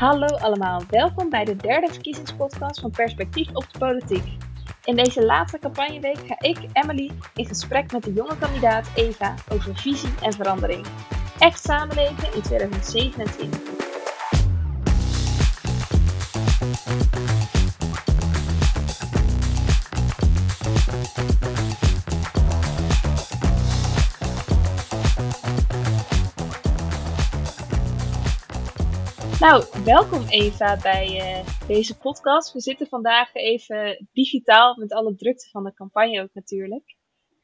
Hallo allemaal, welkom bij de derde verkiezingspodcast van Perspectief op de Politiek. In deze laatste campagneweek ga ik, Emily, in gesprek met de jonge kandidaat Eva over visie en verandering. Echt samenleven in 2027. Nou, welkom Eva bij uh, deze podcast. We zitten vandaag even digitaal met alle drukte van de campagne ook natuurlijk.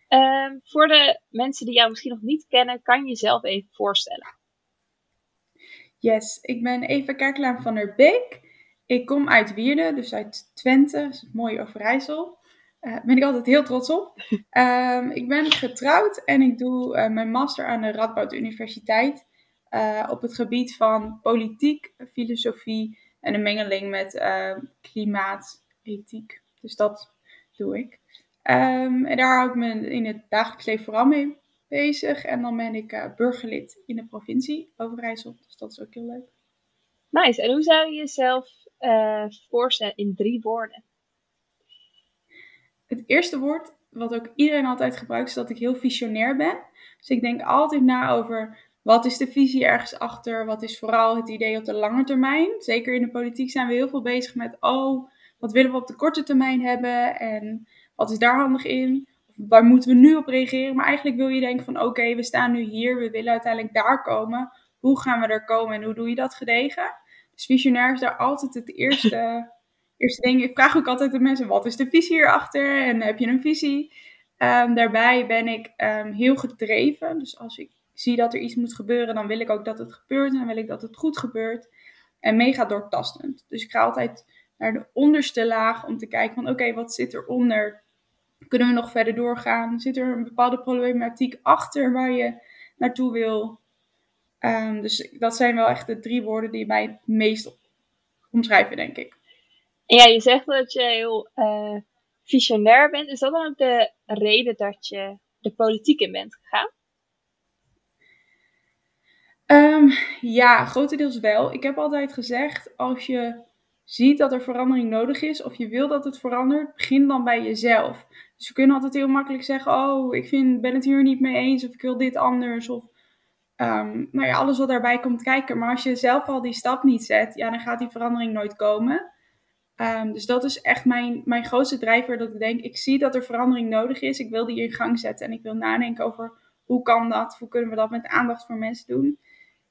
Uh, voor de mensen die jou misschien nog niet kennen, kan je jezelf even voorstellen. Yes, ik ben Eva Kerklaan van der Beek. Ik kom uit Wierde, dus uit Twente, is het mooie Overijssel. Daar uh, ben ik altijd heel trots op. Ehm, ik ben getrouwd en ik doe eh, mijn master aan de Radboud Universiteit. Uh, op het gebied van politiek, filosofie en een mengeling met uh, klimaatethiek. Dus dat doe ik. Um, en daar hou ik me in het dagelijks leven vooral mee bezig. En dan ben ik uh, burgerlid in de provincie Overijssel. Dus dat is ook heel leuk. Nice. En hoe zou je jezelf voorstellen in drie woorden? Het eerste woord, wat ook iedereen altijd gebruikt, is dat ik heel visionair ben. Dus ik denk altijd na over wat is de visie ergens achter? Wat is vooral het idee op de lange termijn? Zeker in de politiek zijn we heel veel bezig met, oh, wat willen we op de korte termijn hebben? En wat is daar handig in? Waar moeten we nu op reageren? Maar eigenlijk wil je denken van, oké, we staan nu hier, we willen uiteindelijk daar komen. Hoe gaan we er komen en hoe doe je dat gedegen? Dus visionair is daar altijd het eerste, eerste ding. Ik vraag ook altijd de mensen, wat is de visie hierachter? En heb je een visie? Um, daarbij ben ik um, heel gedreven. Dus als ik zie dat er iets moet gebeuren, dan wil ik ook dat het gebeurt en wil ik dat het goed gebeurt. En mega doortastend. Dus ik ga altijd naar de onderste laag om te kijken van oké, wat zit eronder? Kunnen we nog verder doorgaan? Zit er een bepaalde problematiek achter waar je naartoe wil? Um, dus dat zijn wel echt de drie woorden die mij het meest omschrijven, denk ik. Ja, je zegt dat je heel uh, visionair bent. Is dat dan ook de reden dat je de politiek in bent gegaan? Um, ja, grotendeels wel. Ik heb altijd gezegd, als je ziet dat er verandering nodig is, of je wil dat het verandert, begin dan bij jezelf. Dus we kunnen altijd heel makkelijk zeggen, oh, ik vind, ben het hier niet mee eens, of ik wil dit anders, of um, nou ja, alles wat daarbij komt kijken. Maar als je zelf al die stap niet zet, ja, dan gaat die verandering nooit komen. Um, dus dat is echt mijn, mijn grootste drijver, dat ik denk, ik zie dat er verandering nodig is, ik wil die in gang zetten en ik wil nadenken over hoe kan dat, hoe kunnen we dat met aandacht voor mensen doen.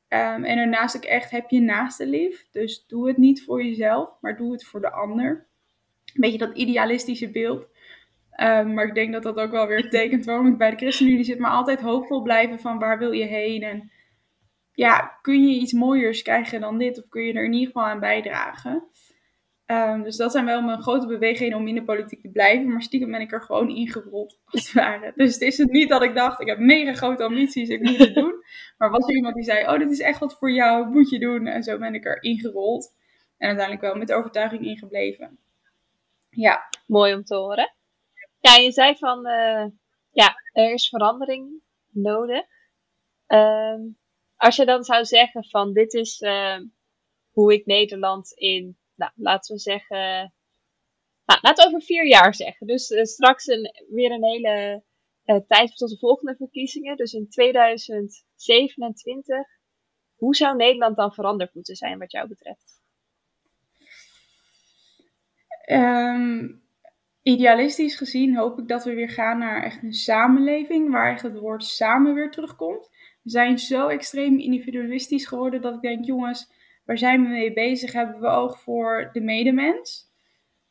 Um, en daarnaast ook echt heb je naaste lief. Dus doe het niet voor jezelf, maar doe het voor de ander. Een beetje dat idealistische beeld. Um, maar ik denk dat dat ook wel weer tekent waarom ik bij de ChristenUnie zit. Maar altijd hoopvol blijven van waar wil je heen. En ja, kun je iets mooiers krijgen dan dit? Of kun je er in ieder geval aan bijdragen? Um, dus dat zijn wel mijn grote bewegingen om in de politiek te blijven. Maar stiekem ben ik er gewoon ingerold, als het ware. Dus het is het niet dat ik dacht, ik heb mega grote ambities, ik moet het doen. Maar was er iemand die zei, oh, dit is echt wat voor jou, moet je doen. En zo ben ik er ingerold. En uiteindelijk wel met overtuiging ingebleven. Ja. Mooi om te horen. Ja, je zei van, uh, ja, er is verandering nodig. Uh, als je dan zou zeggen van, dit is uh, hoe ik Nederland in nou, laten we zeggen, nou, laten we over vier jaar zeggen. Dus uh, straks een, weer een hele uh, tijd tot de volgende verkiezingen. Dus in 2027. Hoe zou Nederland dan veranderd moeten zijn wat jou betreft? Um, idealistisch gezien hoop ik dat we weer gaan naar echt een samenleving waar echt het woord samen weer terugkomt. We zijn zo extreem individualistisch geworden dat ik denk, jongens, Waar zijn we mee bezig? Hebben we oog voor de medemens?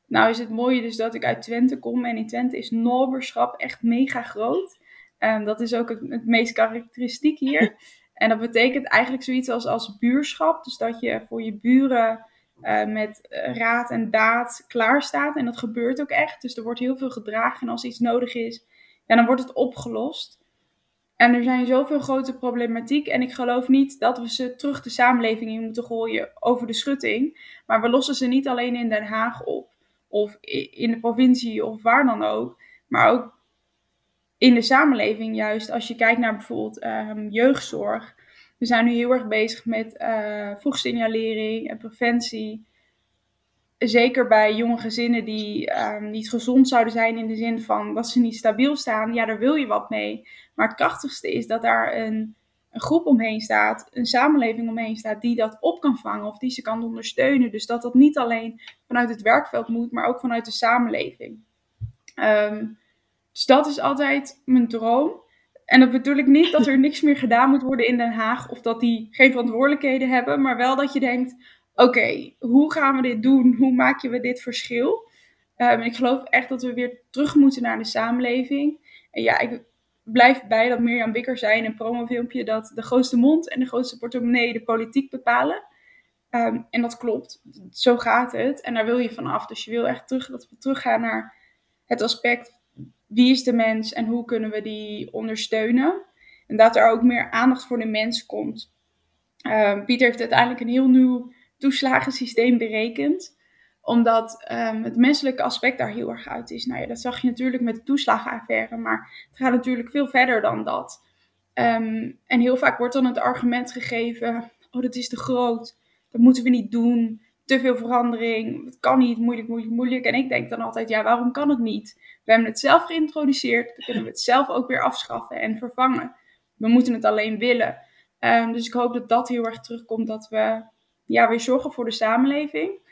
Nou is het mooie dus dat ik uit Twente kom en in Twente is noberschap echt mega groot. Um, dat is ook het, het meest karakteristiek hier. En dat betekent eigenlijk zoiets als, als buurschap. Dus dat je voor je buren uh, met raad en daad klaar staat. En dat gebeurt ook echt. Dus er wordt heel veel gedragen. En als iets nodig is, ja, dan wordt het opgelost. En er zijn zoveel grote problematiek. En ik geloof niet dat we ze terug de samenleving in moeten gooien over de schutting. Maar we lossen ze niet alleen in Den Haag op. Of in de provincie of waar dan ook. Maar ook in de samenleving juist. Als je kijkt naar bijvoorbeeld um, jeugdzorg. We zijn nu heel erg bezig met uh, vroegsignalering en preventie. Zeker bij jonge gezinnen die um, niet gezond zouden zijn in de zin van dat ze niet stabiel staan. Ja, daar wil je wat mee. Maar het krachtigste is dat daar een, een groep omheen staat, een samenleving omheen staat die dat op kan vangen of die ze kan ondersteunen. Dus dat dat niet alleen vanuit het werkveld moet, maar ook vanuit de samenleving. Um, dus dat is altijd mijn droom. En dat bedoel ik niet dat er niks meer gedaan moet worden in Den Haag of dat die geen verantwoordelijkheden hebben, maar wel dat je denkt: oké, hoe gaan we dit doen? Hoe maken we dit verschil? Um, ik geloof echt dat we weer terug moeten naar de samenleving. En ja, ik blijf bij dat Mirjam Bikker zei in een promofilmpje dat de grootste mond en de grootste portemonnee de politiek bepalen. Um, en dat klopt, zo gaat het. En daar wil je vanaf. Dus je wil echt terug, dat we teruggaan naar het aspect wie is de mens en hoe kunnen we die ondersteunen. En dat er ook meer aandacht voor de mens komt. Uh, Pieter heeft uiteindelijk een heel nieuw toeslagensysteem berekend omdat um, het menselijke aspect daar heel erg uit is. Nou ja, dat zag je natuurlijk met de toeslagenaffaire, maar het gaat natuurlijk veel verder dan dat. Um, en heel vaak wordt dan het argument gegeven: oh, dat is te groot, dat moeten we niet doen, te veel verandering, het kan niet, moeilijk, moeilijk, moeilijk. En ik denk dan altijd: ja, waarom kan het niet? We hebben het zelf geïntroduceerd, dan kunnen we het zelf ook weer afschaffen en vervangen. We moeten het alleen willen. Um, dus ik hoop dat dat heel erg terugkomt, dat we ja, weer zorgen voor de samenleving.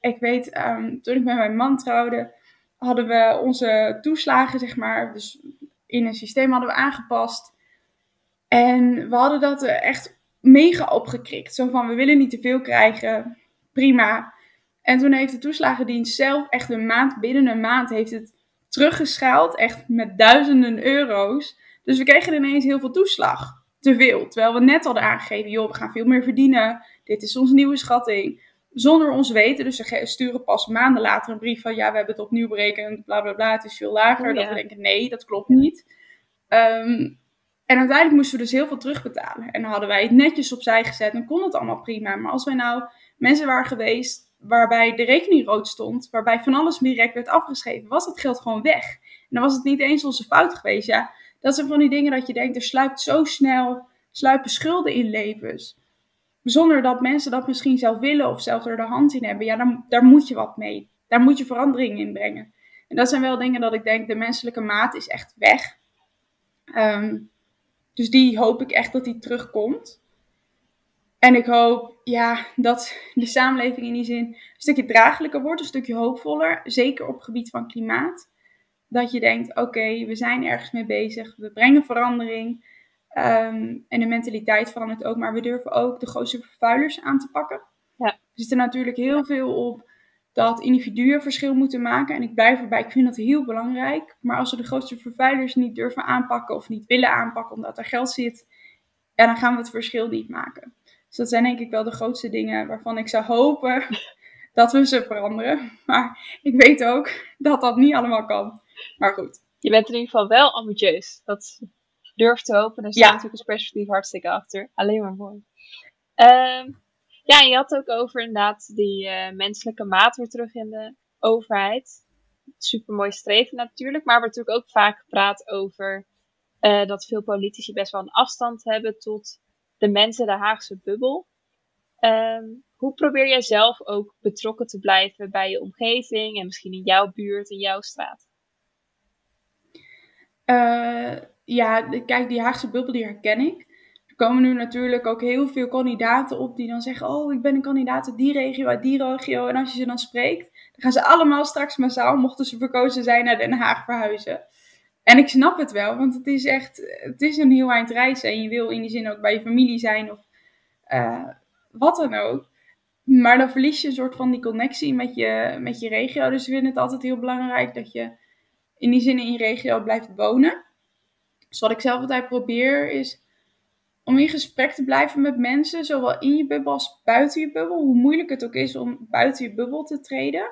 Ik weet, um, toen ik met mijn man trouwde, hadden we onze toeslagen, zeg maar, dus in een systeem hadden we aangepast. En we hadden dat echt mega opgekrikt. Zo van, we willen niet te veel krijgen, prima. En toen heeft de toeslagendienst zelf echt een maand, binnen een maand, heeft het teruggeschaald. Echt met duizenden euro's. Dus we kregen ineens heel veel toeslag. Te veel. Terwijl we net hadden aangegeven, joh, we gaan veel meer verdienen. Dit is onze nieuwe schatting zonder ons weten. Dus ze sturen pas maanden later een brief van ja, we hebben het opnieuw berekend, bla bla bla, het is veel lager. Oh, Dat we denken, nee, dat klopt niet. Um, en uiteindelijk moesten we dus heel veel terugbetalen. En dan hadden wij het netjes opzij gezet en kon het allemaal prima. Maar als wij nou mensen waren geweest waarbij de rekening rood stond, waarbij van alles direct werd afgeschreven, was dat geld gewoon weg. En dan was het niet eens onze fout geweest. Ja, dat zijn van die dingen dat je denkt, er sluipt zo snel, sluipen schulden in levens zonder dat mensen dat misschien zelf willen of zelf er de hand in hebben, ja, dan, daar moet je wat mee. Daar moet je verandering in brengen. En dat zijn wel dingen dat ik denk, de menselijke maat is echt weg. Um, dus die hoop ik echt dat die terugkomt. En ik hoop ja, dat de samenleving in die zin een stukje draaglijker wordt, een stukje hoopvoller. Zeker op het gebied van klimaat. Dat je denkt, oké, we zijn ergens mee bezig. We brengen verandering. Um, en de mentaliteit verandert ook, maar we durven ook de grootste vervuilers aan te pakken. Ja. Er zit er natuurlijk heel veel op dat individuen verschil moeten maken. En ik blijf erbij, ik vind dat heel belangrijk. Maar als we de grootste vervuilers niet durven aanpakken of niet willen aanpakken omdat er geld zit, ja, dan gaan we het verschil niet maken. Dus dat zijn denk ik wel de grootste dingen waarvan ik zou hopen dat we ze veranderen. Maar ik weet ook dat dat niet allemaal kan. Maar goed. Je bent in ieder geval wel ambitieus. Dat durf te hopen. Daar staat ja. natuurlijk een perspectief hartstikke achter. Alleen maar mooi. Uh, ja, en je had ook over inderdaad die uh, menselijke maat weer terug in de overheid. Super mooi streven natuurlijk. Maar er wordt natuurlijk ook vaak gepraat over uh, dat veel politici best wel een afstand hebben tot de mensen, de Haagse bubbel. Um, hoe probeer jij zelf ook betrokken te blijven bij je omgeving en misschien in jouw buurt, in jouw straat? Uh, ja, kijk, die Haagse bubbel die herken ik. Er komen nu natuurlijk ook heel veel kandidaten op die dan zeggen: Oh, ik ben een kandidaat uit die regio, uit die regio. En als je ze dan spreekt, dan gaan ze allemaal straks massaal, mochten ze verkozen zijn, naar Den Haag verhuizen. En ik snap het wel, want het is echt, het is een heel eind reizen. En je wil in die zin ook bij je familie zijn of uh, wat dan ook. Maar dan verlies je een soort van die connectie met je, met je regio. Dus ik vind het altijd heel belangrijk dat je in die zin in je regio blijft wonen. Dus wat ik zelf altijd probeer is om in gesprek te blijven met mensen, zowel in je bubbel als buiten je bubbel. Hoe moeilijk het ook is om buiten je bubbel te treden.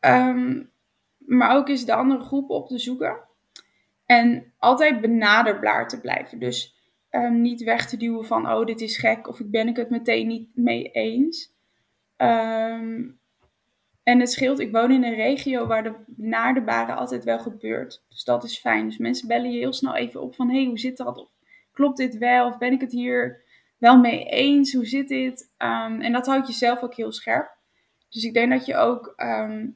Um, maar ook eens de andere groepen op te zoeken. En altijd benaderbaar te blijven. Dus um, niet weg te duwen van, oh, dit is gek. Of ik ben ik het meteen niet mee eens. Um, en het scheelt, ik woon in een regio waar de benaderbare altijd wel gebeurt. Dus dat is fijn. Dus mensen bellen je heel snel even op van, hey, hoe zit dat? Of klopt dit wel? Of ben ik het hier wel mee eens? Hoe zit dit? Ehm, en dat houdt jezelf ook heel scherp. Dus ik denk dat je ook ehm,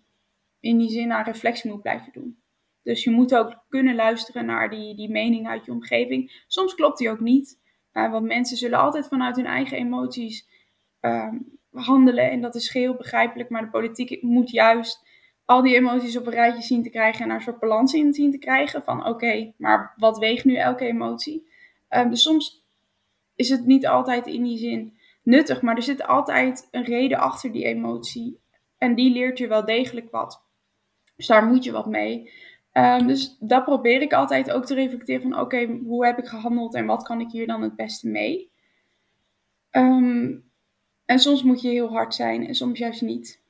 in die zin aan reflectie moet blijven doen. Dus je moet ook kunnen luisteren naar die, die mening uit je omgeving. Soms klopt die ook niet. Want mensen zullen altijd vanuit hun eigen emoties ehm, handelen. En dat is geheel begrijpelijk. Maar de politiek moet juist al die emoties op een rijtje zien te krijgen. En daar een soort balans in zien te krijgen. Van oké, maar wat weegt nu elke emotie? Um, dus soms is het niet altijd in die zin nuttig. Maar er zit altijd een reden achter die emotie. En die leert je wel degelijk wat. Dus daar moet je wat mee. Um, dus dat probeer ik altijd ook te reflecteren van oké, hoe heb ik gehandeld en wat kan ik hier dan het beste mee? Um, en soms moet je heel hard zijn en soms juist niet.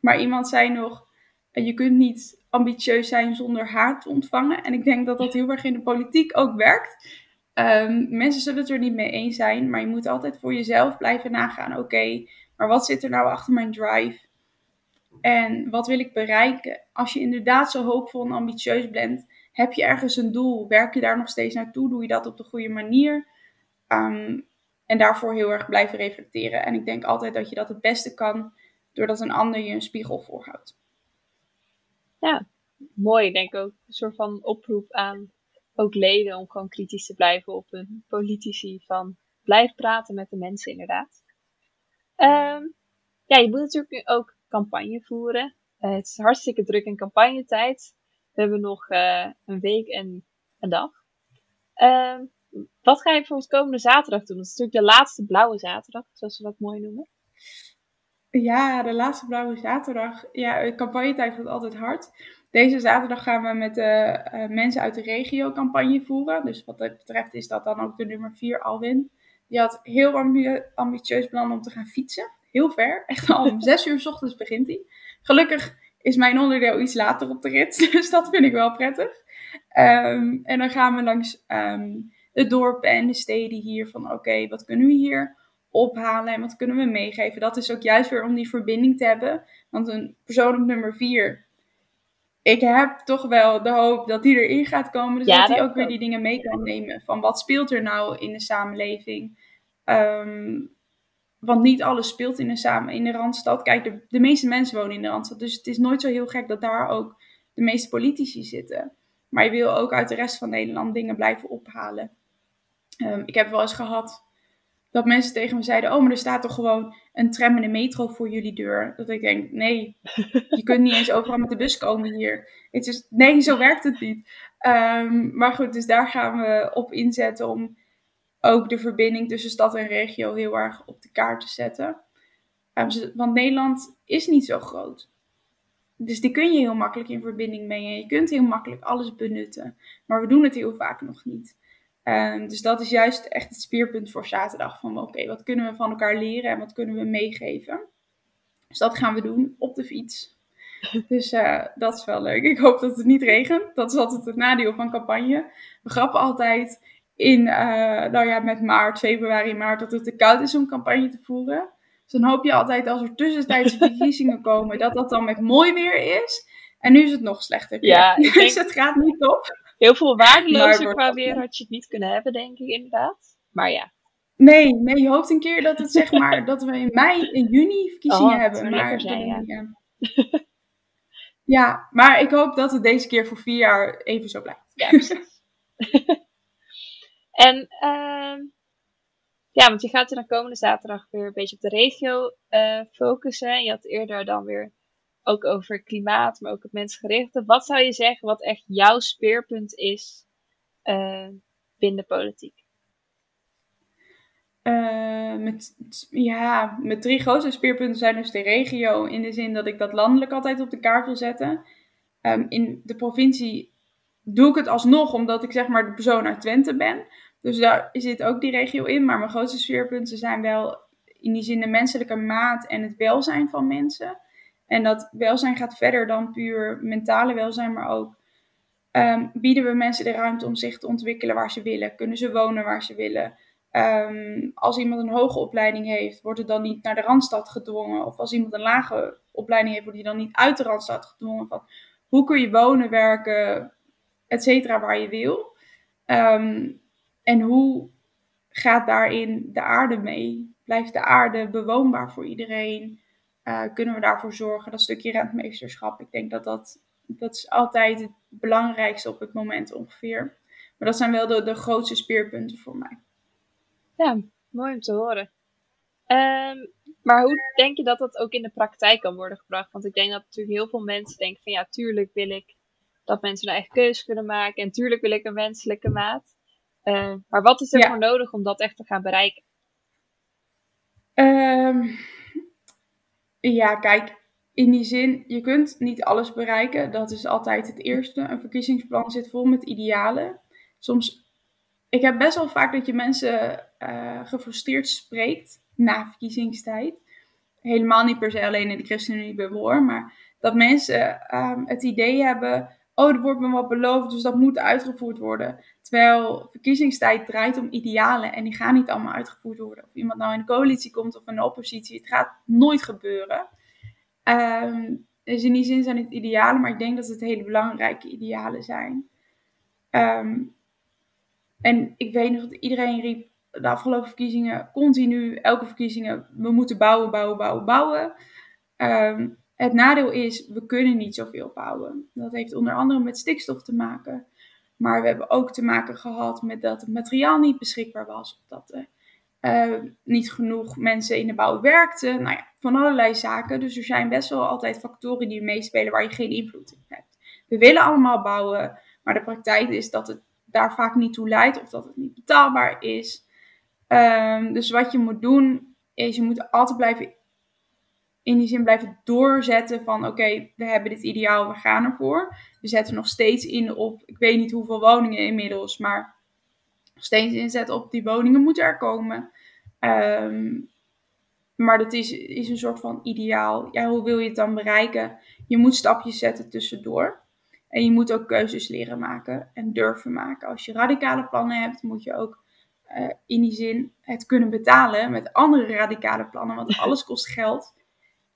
Maar iemand zei nog, je kunt niet ambitieus zijn zonder haat te ontvangen. En ik denk dat dat heel erg in de politiek ook werkt. Um, mensen zullen het er niet mee eens zijn, maar je moet altijd voor jezelf blijven nagaan. Oké, maar wat zit er nou achter mijn drive? En wat wil ik bereiken? Als je inderdaad zo hoopvol en ambitieus bent, heb je ergens een doel? Werk je daar nog steeds naartoe? Doe je dat op de goede manier? Um, en daarvoor heel erg blijven reflecteren. En ik denk altijd dat je dat het beste kan doordat een ander je een spiegel voorhoudt. Ja, mooi. Ik denk ook een soort van oproep aan ook leden om gewoon kritisch te blijven op hun politici. Van blijf praten met de mensen inderdaad. Um, ja, je moet natuurlijk ook campagne voeren. Uh, het is hartstikke druk in campagnetijd. We hebben nog uh, een week en een dag. Uh, wat ga je bijvoorbeeld komende zaterdag doen? Dat is natuurlijk de laatste blauwe zaterdag, zoals we dat mooi noemen. Ja, de laatste blauwe zaterdag. Ja, campagnetijd gaat altijd hard. Deze zaterdag gaan we met de uh, mensen uit de regio campagne voeren. Dus wat dat betreft is dat dan ook de nummer 4 Alwin. Die had heel ambitieus plan om te gaan fietsen heel ver. Echt al om zes uur s ochtends begint hij. Gelukkig is mijn onderdeel iets later op de rit. Dus dat vind ik wel prettig. Um, en dan gaan we langs um, de dorpen en de steden hier. Van oké, wat kunnen we hier ophalen en wat kunnen we meegeven? Dat is ook juist weer om die verbinding te hebben. Want een persoon op nummer vier. Ik heb toch wel de hoop dat die erin gaat komen. Dus dat hij ook weer die dingen mee kan nemen. Van wat speelt er nou in de samenleving? Um, want niet alles speelt in de, samen, in de Randstad. Kijk, de, de meeste mensen wonen in de Randstad. Dus het is nooit zo heel gek dat daar ook de meeste politici zitten. Maar je wil ook uit de rest van Nederland dingen blijven ophalen. Um, ik heb wel eens gehad dat mensen tegen me zeiden: Oh, maar er staat toch gewoon een tram en een metro voor jullie deur? Dat ik denk: Nee, je kunt niet eens overal met de bus komen hier. Het is, nee, zo werkt het niet. Um, maar goed, dus daar gaan we op inzetten om ook de verbinding tussen stad en regio heel erg op de kaart te zetten. want Nederland is niet zo groot. Dus die kun je heel makkelijk in verbinding mengen. Je kunt heel makkelijk alles benutten. Maar we doen het heel vaak nog niet. Um, dus dat is juist echt het speerpunt voor zaterdag. Van oké, wat kunnen we van elkaar leren en wat kunnen we meegeven? Dus dat gaan we doen op de fiets. Dus uh, dat is wel leuk. Ik hoop dat het niet regent. Dat is altijd het nadeel van campagne. We grappen altijd in, uh, nou ja, met maart, februari, maart, dat het te koud is om campagne te voeren. Dus dan hoop je altijd als er tussentijdse verkiezingen komen, dat dat dan met mooi weer is. En nu is het nog slechter. Ja, ik dus het gaat niet op. Heel veel waardelozer qua weer had je het niet kunnen hebben, denk ik inderdaad. Maar ja. Nee, nee, je hoopt een keer dat het zeg maar, dat we in mei, in juni verkiezingen oh, hebben. Maar zijn, ja. ja. ja, maar ik hoop dat het deze keer voor vier jaar even zo blijft. Ja, precies. En uh, ja, want je gaat er dan komende zaterdag weer een beetje op de regio uh, focussen. Je had eerder dan weer ook over klimaat, maar ook het mensgerichte. Wat zou je zeggen wat echt jouw speerpunt is uh, binnen de politiek? Uh, met, ja, met drie grote speerpunten zijn dus de regio, in de zin dat ik dat landelijk altijd op de kaart wil zetten. Um, in de provincie doe ik het alsnog omdat ik zeg maar de persoon uit Twente ben. Dus daar zit ook die regio in. Maar mijn grootste sfeerpunten zijn wel in die zin de menselijke maat en het welzijn van mensen. En dat welzijn gaat verder dan puur mentale welzijn, maar ook um, bieden we mensen de ruimte om zich te ontwikkelen waar ze willen. Kunnen ze wonen waar ze willen. Um, als iemand een hoge opleiding heeft, wordt het dan niet naar de Randstad gedwongen. Of als iemand een lage opleiding heeft, wordt hij dan niet uit de Randstad gedwongen. Van, hoe kun je wonen, werken, et cetera, waar je wil. Um, en hoe gaat daarin de aarde mee? Blijft de aarde bewoonbaar voor iedereen? Uh, kunnen we daarvoor zorgen? Dat stukje rentmeesterschap, ik denk dat dat, dat is altijd het belangrijkste op het moment ongeveer. Maar dat zijn wel de, de grootste speerpunten voor mij. Ja, mooi om te horen. Um, maar hoe denk je dat dat ook in de praktijk kan worden gebracht? Want ik denk dat natuurlijk heel veel mensen denken van ja, tuurlijk wil ik dat mensen hun eigen keuze kunnen maken. En tuurlijk wil ik een wenselijke maat. Uh, maar wat is er voor nodig om dat echt te gaan bereiken? Um, ja, kijk, in die zin, je kunt niet alles bereiken. Dat is altijd het eerste. Een verkiezingsplan zit vol met idealen. Soms, ik heb best wel vaak dat je mensen uh, gefrustreerd spreekt na verkiezingstijd. Helemaal niet per se alleen in de ChristenUnie-bubbel hoor, maar dat mensen um, het idee hebben, oh, er wordt me wat beloofd, dus dat moet uitgevoerd worden. Terwijl verkiezingstijd draait om idealen en die gaan niet allemaal uitgevoerd worden. Of iemand nou in de coalitie komt of in de oppositie, het gaat nooit gebeuren. Um, dus in die zin zijn het idealen, maar ik denk dat het hele belangrijke idealen zijn. Um, en ik weet nog dat iedereen riep de afgelopen verkiezingen continu, elke verkiezingen, we moeten bouwen, bouwen, bouwen, bouwen. Um, het nadeel is, we kunnen niet zoveel bouwen. Dat heeft onder andere met stikstof te maken. Maar we hebben ook te maken gehad met dat het materiaal niet beschikbaar was. Of dat er uh, niet genoeg mensen in de bouw werkten. Nou ja, van allerlei zaken. Dus er zijn best wel altijd factoren die meespelen waar je geen invloed op hebt. We willen allemaal bouwen, maar de praktijk is dat het daar vaak niet toe leidt. Of dat het niet betaalbaar is. Um, dus wat je moet doen, is je moet altijd blijven, in die zin blijven doorzetten van oké, okay, we hebben dit ideaal, we gaan ervoor. We zetten nog steeds in op, ik weet niet hoeveel woningen inmiddels, maar nog steeds inzetten op die woningen moeten er komen. Um, maar dat is, is een soort van ideaal. Ja, hoe wil je het dan bereiken? Je moet stapjes zetten tussendoor. En je moet ook keuzes leren maken en durven maken. Als je radicale plannen hebt, moet je ook uh, in die zin het kunnen betalen met andere radicale plannen, want alles kost geld.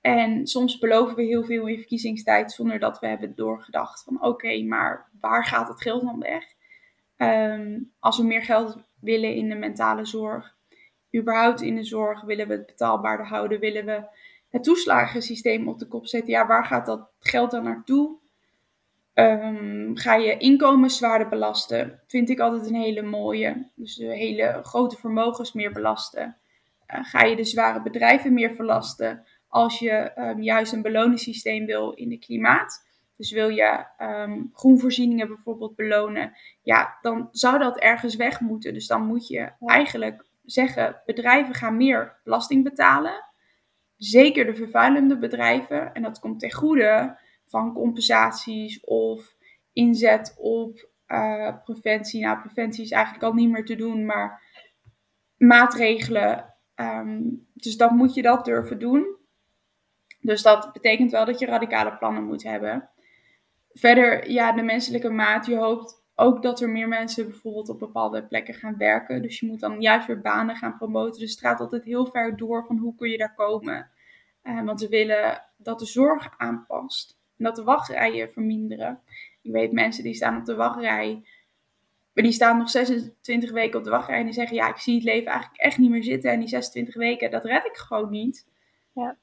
En soms beloven we heel veel in verkiezingstijd zonder dat we hebben doorgedacht van oké, maar waar gaat het geld dan weg? Um, als we meer geld willen in de mentale zorg, überhaupt in de zorg, willen we het betaalbaarder houden, willen we het toeslagensysteem op de kop zetten. Ja, waar gaat dat geld dan naartoe? Um, ga je inkomenswaarde belasten? Vind ik altijd een hele mooie. Dus de hele grote vermogens meer belasten. Uh, ga je de zware bedrijven meer verlasten? Als je um, juist een beloningssysteem wil in het klimaat. Dus wil je um, groenvoorzieningen bijvoorbeeld belonen. Ja, dan zou dat ergens weg moeten. Dus dan moet je eigenlijk zeggen: bedrijven gaan meer belasting betalen. Zeker de vervuilende bedrijven. En dat komt ten goede van compensaties of inzet op uh, preventie. Nou, preventie is eigenlijk al niet meer te doen, maar maatregelen. Um, dus dan moet je dat durven doen. Dus dat betekent wel dat je radicale plannen moet hebben. Verder, ja, de menselijke maat. Je hoopt ook dat er meer mensen bijvoorbeeld op bepaalde plekken gaan werken. Dus je moet dan juist weer banen gaan promoten. Dus het gaat altijd heel ver door van hoe kun je daar komen. Uh, want ze willen dat de zorg aanpast en dat de wachtrijen verminderen. Ik weet mensen die staan op de wachtrij, maar die staan nog 26 weken op de wachtrij en die zeggen, ja, ik zie het leven eigenlijk echt niet meer zitten en die 26 weken, dat red ik gewoon niet. Ja.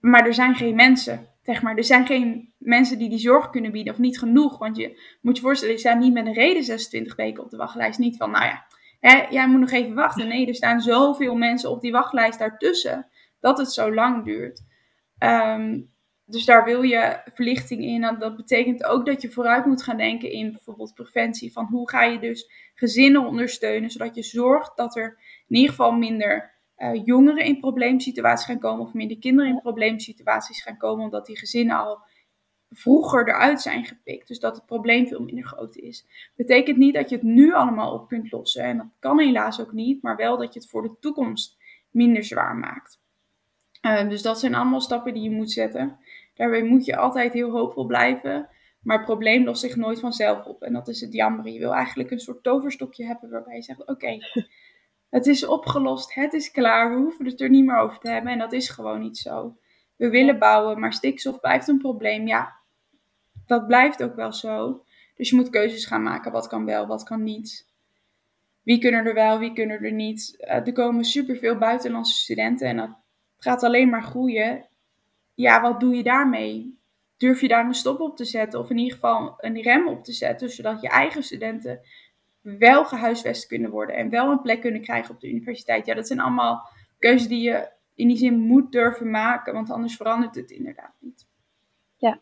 Maar er zijn geen mensen, zeg maar. Er zijn geen mensen die die zorg kunnen bieden of niet genoeg. Want je moet je voorstellen, je staat niet met een reden 26 weken op de wachtlijst. Niet van, nou ja, jij moet nog even wachten. Nee, er staan zoveel mensen op die wachtlijst daartussen dat het zo lang duurt. Um, dus daar wil je verlichting in. Dat betekent ook dat je vooruit moet gaan denken in bijvoorbeeld preventie. Van hoe ga je dus gezinnen ondersteunen, zodat je zorgt dat er in ieder geval minder uh, jongeren in probleemsituaties gaan komen. Of minder kinderen in probleemsituaties gaan komen, omdat die gezinnen al vroeger eruit zijn gepikt. Dus dat het probleem veel minder groot is. Betekent niet dat je het nu allemaal op kunt lossen. En dat kan helaas ook niet, maar wel dat je het voor de toekomst minder zwaar maakt. Uh, dus dat zijn allemaal stappen die je moet zetten. Daarbij moet je altijd heel hoopvol blijven. Maar het probleem lost zich nooit vanzelf op. En dat is het jammer. Je wil eigenlijk een soort toverstokje hebben waarbij je zegt: Oké, het is opgelost, het is klaar, we hoeven het er niet meer over te hebben. En dat is gewoon niet zo. We willen bouwen, maar stikstof blijft een probleem. Ja, dat blijft ook wel zo. Dus je moet keuzes gaan maken: wat kan wel, wat kan niet. wie kunnen er wel, wie kunnen er niet. Uh, er komen superveel buitenlandse studenten en dat gaat alleen maar groeien. Ja, wat doe je daarmee? Durf je daar een stop op te zetten of in ieder geval een rem op te zetten, zodat je eigen studenten wel gehuisvest kunnen worden en wel een plek kunnen krijgen op de universiteit? Ja, dat zijn allemaal keuzes die je in die zin moet durven maken, want anders verandert het inderdaad niet. Ja,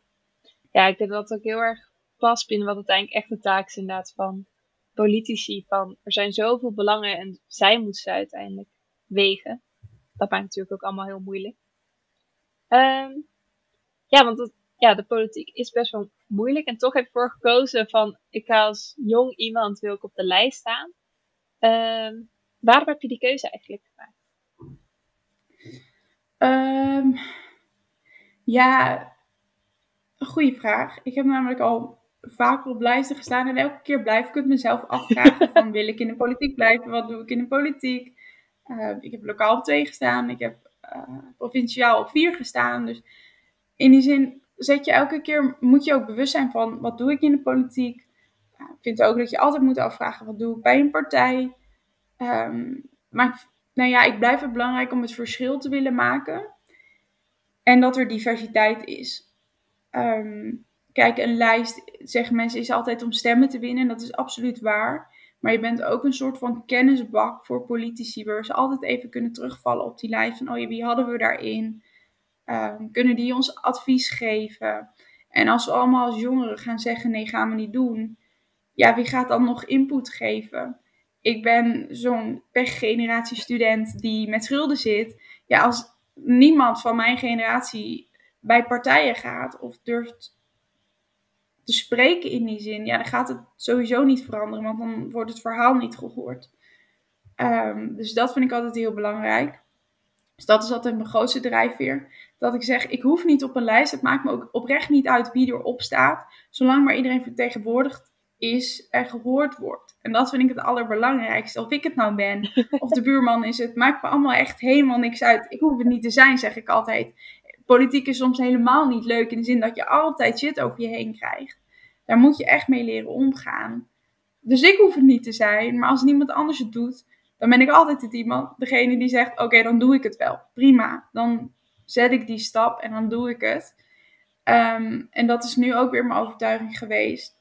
ja ik denk dat het ook heel erg past binnen wat uiteindelijk echt de taak is inderdaad van politici. Van er zijn zoveel belangen en zij moeten ze uiteindelijk wegen. Dat maakt natuurlijk ook allemaal heel moeilijk. Um, ja, want ja, de politiek is best wel moeilijk. En toch heb ik voor gekozen van ik ga als jong iemand wil ik op de lijst staan. Um, waarom heb je die keuze eigenlijk gemaakt? Um, ja, een goede vraag. Ik heb namelijk al vaker op lijsten gestaan en elke keer blijf ik het mezelf afvragen van wil ik in de politiek blijven? Wat doe ik in de politiek? Uh, ik heb lokaal op twee gestaan, ik heb uh, provinciaal op vier gestaan. Dus in die zin zet je elke keer, moet je ook bewust zijn van wat doe ik in de politiek? Uh, ik vind ook dat je altijd moet afvragen wat doe ik bij een partij? Um, maar nou ja, ik blijf het belangrijk om het verschil te willen maken. En dat er diversiteit is. Um, kijk, een lijst, zeggen mensen, is altijd om stemmen te winnen. En dat is absoluut waar. Maar je bent ook een soort van kennisbak voor politici. Waar ze altijd even kunnen terugvallen op die lijst. Van, oh ja, wie hadden we daarin? Um, kunnen die ons advies geven? En als we allemaal als jongeren gaan zeggen, nee, gaan we niet doen. Ja, wie gaat dan nog input geven? ik ben zo'n pechgeneratie student die met schulden zit. Ja, als niemand van mijn generatie bij partijen gaat of durft te spreken in die zin, ja, dan gaat het sowieso niet veranderen, want dan wordt het verhaal niet gehoord. Um, dus dat vind ik altijd heel belangrijk. Dus dat is altijd mijn grootste drijfveer. Dat ik zeg, ik hoef niet op een lijst. Het maakt me ook oprecht niet uit wie erop staat. Zolang maar iedereen vertegenwoordigd is en gehoord wordt. En dat vind ik het allerbelangrijkste. Of ik het nou ben, of de buurman is het, maakt me allemaal echt helemaal niks uit. Ik hoef het niet te zijn, zeg ik altijd. Politiek is soms helemaal niet leuk in de zin dat je altijd shit over je heen krijgt. Daar moet je echt mee leren omgaan. Dus ik hoef het niet te zijn, maar als niemand anders het doet, dan ben ik altijd het iemand, degene die zegt: Oké, dan doe ik het wel. Prima. Dan zet ik die stap en dan doe ik het. Ehm, en dat is nu ook weer mijn overtuiging geweest.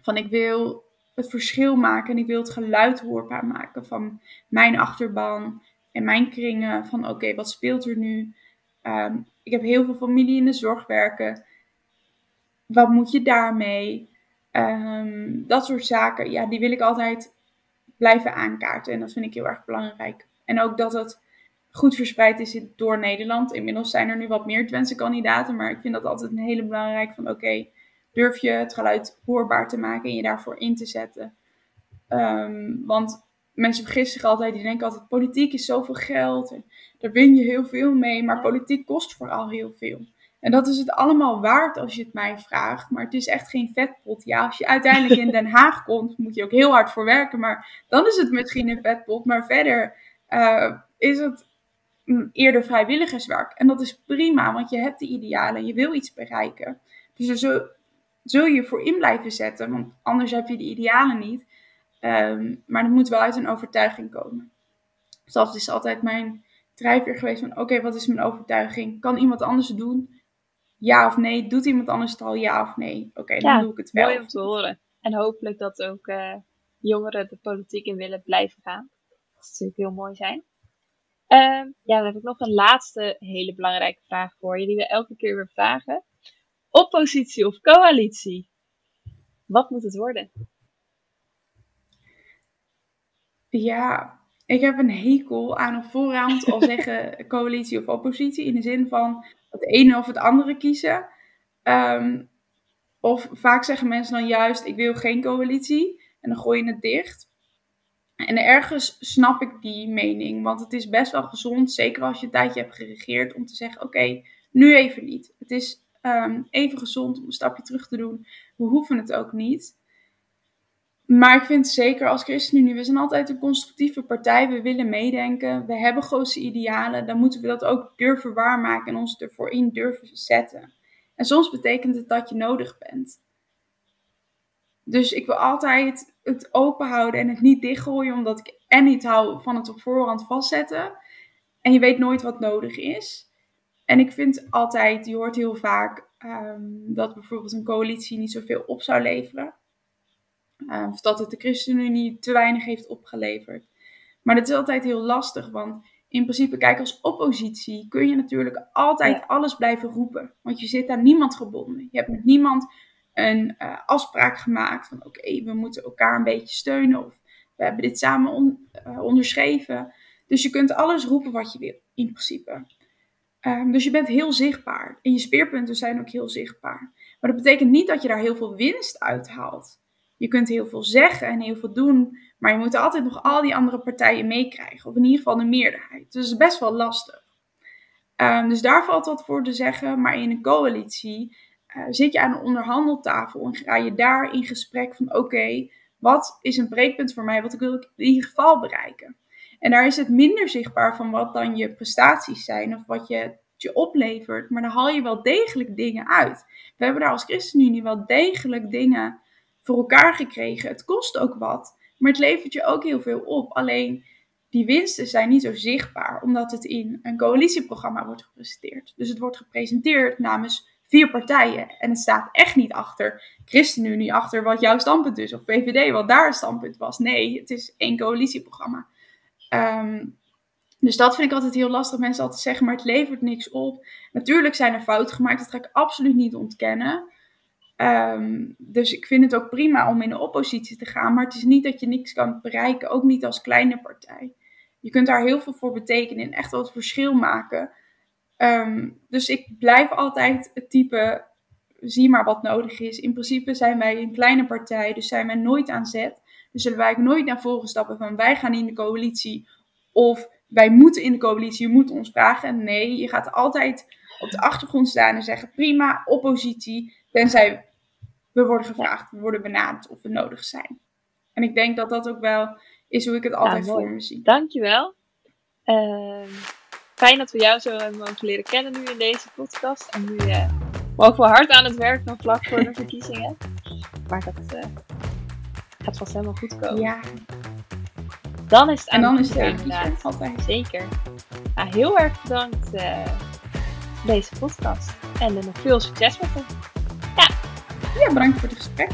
Van ik wil het verschil maken en ik wil het geluid hoorbaar maken van mijn achterban en mijn kringen. Van oké, wat speelt er nu? Ehm, ik heb heel veel familie in de zorg werken. Wat moet je daarmee? Um, dat soort zaken, ja, die wil ik altijd blijven aankaarten. En dat vind ik heel erg belangrijk. En ook dat het goed verspreid is door Nederland. Inmiddels zijn er nu wat meer Twentse kandidaten, maar ik vind dat altijd een hele belangrijk van oké, durf je het geluid hoorbaar te maken en je daarvoor in te zetten. Um, want mensen vergissen zich altijd, die denken altijd, politiek is zoveel geld en daar win je heel veel mee, maar politiek kost vooral heel veel. En dat is het allemaal waard als je het mij vraagt, maar het is echt geen vetpot. Ja, als je uiteindelijk in Den Haag komt, moet je ook heel hard voor werken, maar dan is het misschien een vetpot. Maar verder uh, is het eerder vrijwilligerswerk. En dat is prima, want je hebt de idealen en je wil iets bereiken. Dus er zul je voor in blijven zetten, want anders heb je de idealen niet. Um, maar dat moet wel uit een overtuiging komen. Dus dat is altijd mijn drijfveer geweest van oké, wat is mijn overtuiging? Kan iemand anders doen? Ja of nee? Doet iemand anders het al ja of nee? Oké, dan doe ik het wel. Mooi om te horen. En hopelijk dat ook uh, jongeren de politiek in willen blijven gaan. Dat zou natuurlijk heel mooi zijn. Uh, ja, dan heb ik nog een laatste hele belangrijke vraag voor je, die we elke keer weer vragen. Oppositie of coalitie? Wat moet het worden? Ja, ik heb een hekel aan op voorhand al zeggen coalitie of oppositie. In de zin van het ene of het andere kiezen. Um, of vaak zeggen mensen dan juist, ik wil geen coalitie. En dan gooi je het dicht. En ergens snap ik die mening. Want het is best wel gezond, zeker als je een tijdje hebt geregeerd, om te zeggen, oké, nu even niet. Het is um, even gezond om een stapje terug te doen. We hoeven het ook niet. Maar ik vind zeker als ChristenUnie, we zijn altijd een constructieve partij. We willen meedenken. We hebben grootste idealen. Dan moeten we dat ook durven waarmaken en ons ervoor in durven zetten. En soms betekent het dat je nodig bent. Dus ik wil altijd het open houden en het niet dichtgooien, omdat ik en niet hou van het op voorhand vastzetten. En je weet nooit wat nodig is. En ik vind altijd, je hoort heel vaak ehm, dat bijvoorbeeld een coalitie niet zoveel op zou leveren. Um, of dat het de ChristenUnie te weinig heeft opgeleverd. Maar dat is altijd heel lastig, want in principe, kijk, als oppositie kun je natuurlijk altijd alles blijven roepen. Want je zit aan niemand gebonden. Je hebt met niemand een uh, afspraak gemaakt van oké, we moeten elkaar een beetje steunen. Of we hebben dit samen on, uh, onderschreven. Dus je kunt alles roepen wat je wil, in principe. Um, dus je bent heel zichtbaar. En je speerpunten zijn ook heel zichtbaar. Maar dat betekent niet dat je daar heel veel winst uit haalt. Je kunt heel veel zeggen en heel veel doen, maar je moet altijd nog al die andere partijen meekrijgen. Of in ieder geval de meerderheid. Dus dat is best wel lastig. Um, dus daar valt wat voor te zeggen. Maar in een coalitie uh, zit je aan een onderhandeltafel en ga je daar in gesprek van: oké, wat is een breekpunt voor mij? Wat wil ik in ieder geval bereiken? En daar is het minder zichtbaar van wat dan je prestaties zijn of wat je, je oplevert. Maar dan haal je wel degelijk dingen uit. We hebben daar als ChristenUnie wel degelijk dingen voor elkaar gekregen. Het kost ook wat, maar het levert je ook heel veel op. Alleen die winsten zijn niet zo zichtbaar, omdat het in een coalitieprogramma wordt gepresenteerd. Dus het wordt gepresenteerd namens vier partijen. En het staat echt niet achter ChristenUnie, achter wat jouw standpunt is, of VVD, wat daar het standpunt was. Nee, het is één coalitieprogramma. Um, dus dat vind ik altijd heel lastig. Mensen altijd zeggen, maar het levert niks op. Natuurlijk zijn er fouten gemaakt, dat ga ik absoluut niet ontkennen. Um, dus ik vind het ook prima om in de oppositie te gaan. Maar het is niet dat je niks kan bereiken, ook niet als kleine partij. Je kunt daar heel veel voor betekenen en echt het verschil maken. Um, dus ik blijf altijd het type, zie maar wat nodig is. In principe zijn wij een kleine partij, dus zijn wij nooit aan zet. Dus zullen wij nooit naar voren stappen van wij gaan in de coalitie of wij moeten in de coalitie, je moet ons vragen. Nee, je gaat altijd op de achtergrond staan en zeggen prima, oppositie, tenzij we worden gevraagd, we worden benaderd of we nodig zijn. En ik denk dat dat ook wel is hoe ik het altijd ja, voor me zie. Dankjewel. Uh, fijn dat we jou zo hebben mogen leren kennen nu in deze podcast. En nu uh, mogen we hard aan het werk nog vlak voor de verkiezingen. Maar dat uh, gaat vast helemaal goed komen. Ja. Dan is het En dan is het. Altijd. Zeker. Nou, heel erg bedankt uh, deze podcast. En nog veel succes met hem. Ja, bedankt voor het gesprek.